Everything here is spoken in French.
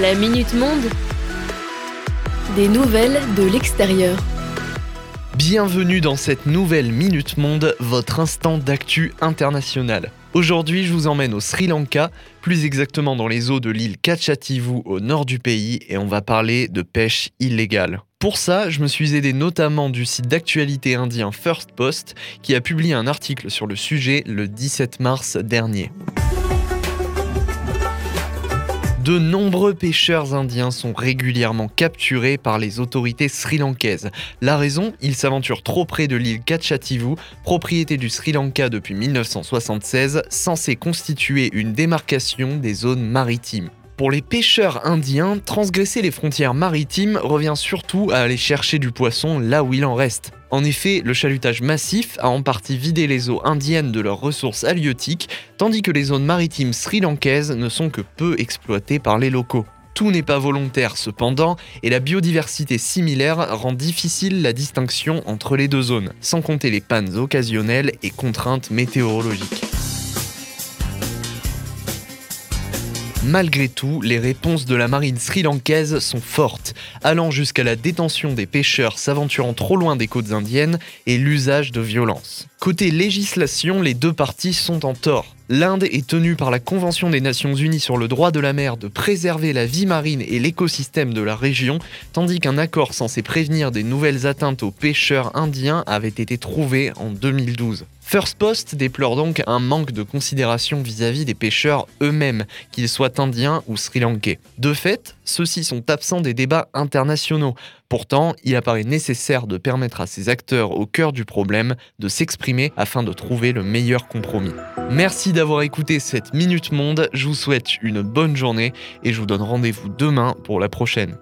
La Minute Monde. Des nouvelles de l'extérieur. Bienvenue dans cette nouvelle Minute Monde, votre instant d'actu international. Aujourd'hui, je vous emmène au Sri Lanka, plus exactement dans les eaux de l'île Kachativu au nord du pays, et on va parler de pêche illégale. Pour ça, je me suis aidé notamment du site d'actualité indien First Post, qui a publié un article sur le sujet le 17 mars dernier. De nombreux pêcheurs indiens sont régulièrement capturés par les autorités sri-lankaises. La raison, ils s'aventurent trop près de l'île Kachativu, propriété du Sri Lanka depuis 1976, censée constituer une démarcation des zones maritimes. Pour les pêcheurs indiens, transgresser les frontières maritimes revient surtout à aller chercher du poisson là où il en reste. En effet, le chalutage massif a en partie vidé les eaux indiennes de leurs ressources halieutiques, tandis que les zones maritimes sri-lankaises ne sont que peu exploitées par les locaux. Tout n'est pas volontaire cependant, et la biodiversité similaire rend difficile la distinction entre les deux zones, sans compter les pannes occasionnelles et contraintes météorologiques. Malgré tout, les réponses de la marine sri-lankaise sont fortes, allant jusqu'à la détention des pêcheurs s'aventurant trop loin des côtes indiennes et l'usage de violence. Côté législation, les deux parties sont en tort. L'Inde est tenue par la Convention des Nations Unies sur le droit de la mer de préserver la vie marine et l'écosystème de la région, tandis qu'un accord censé prévenir des nouvelles atteintes aux pêcheurs indiens avait été trouvé en 2012. First Post déplore donc un manque de considération vis-à-vis des pêcheurs eux-mêmes, qu'ils soient indiens ou sri-lankais. De fait, ceux-ci sont absents des débats internationaux. Pourtant, il apparaît nécessaire de permettre à ces acteurs au cœur du problème de s'exprimer afin de trouver le meilleur compromis. Merci d'avoir écouté cette Minute Monde, je vous souhaite une bonne journée et je vous donne rendez-vous demain pour la prochaine.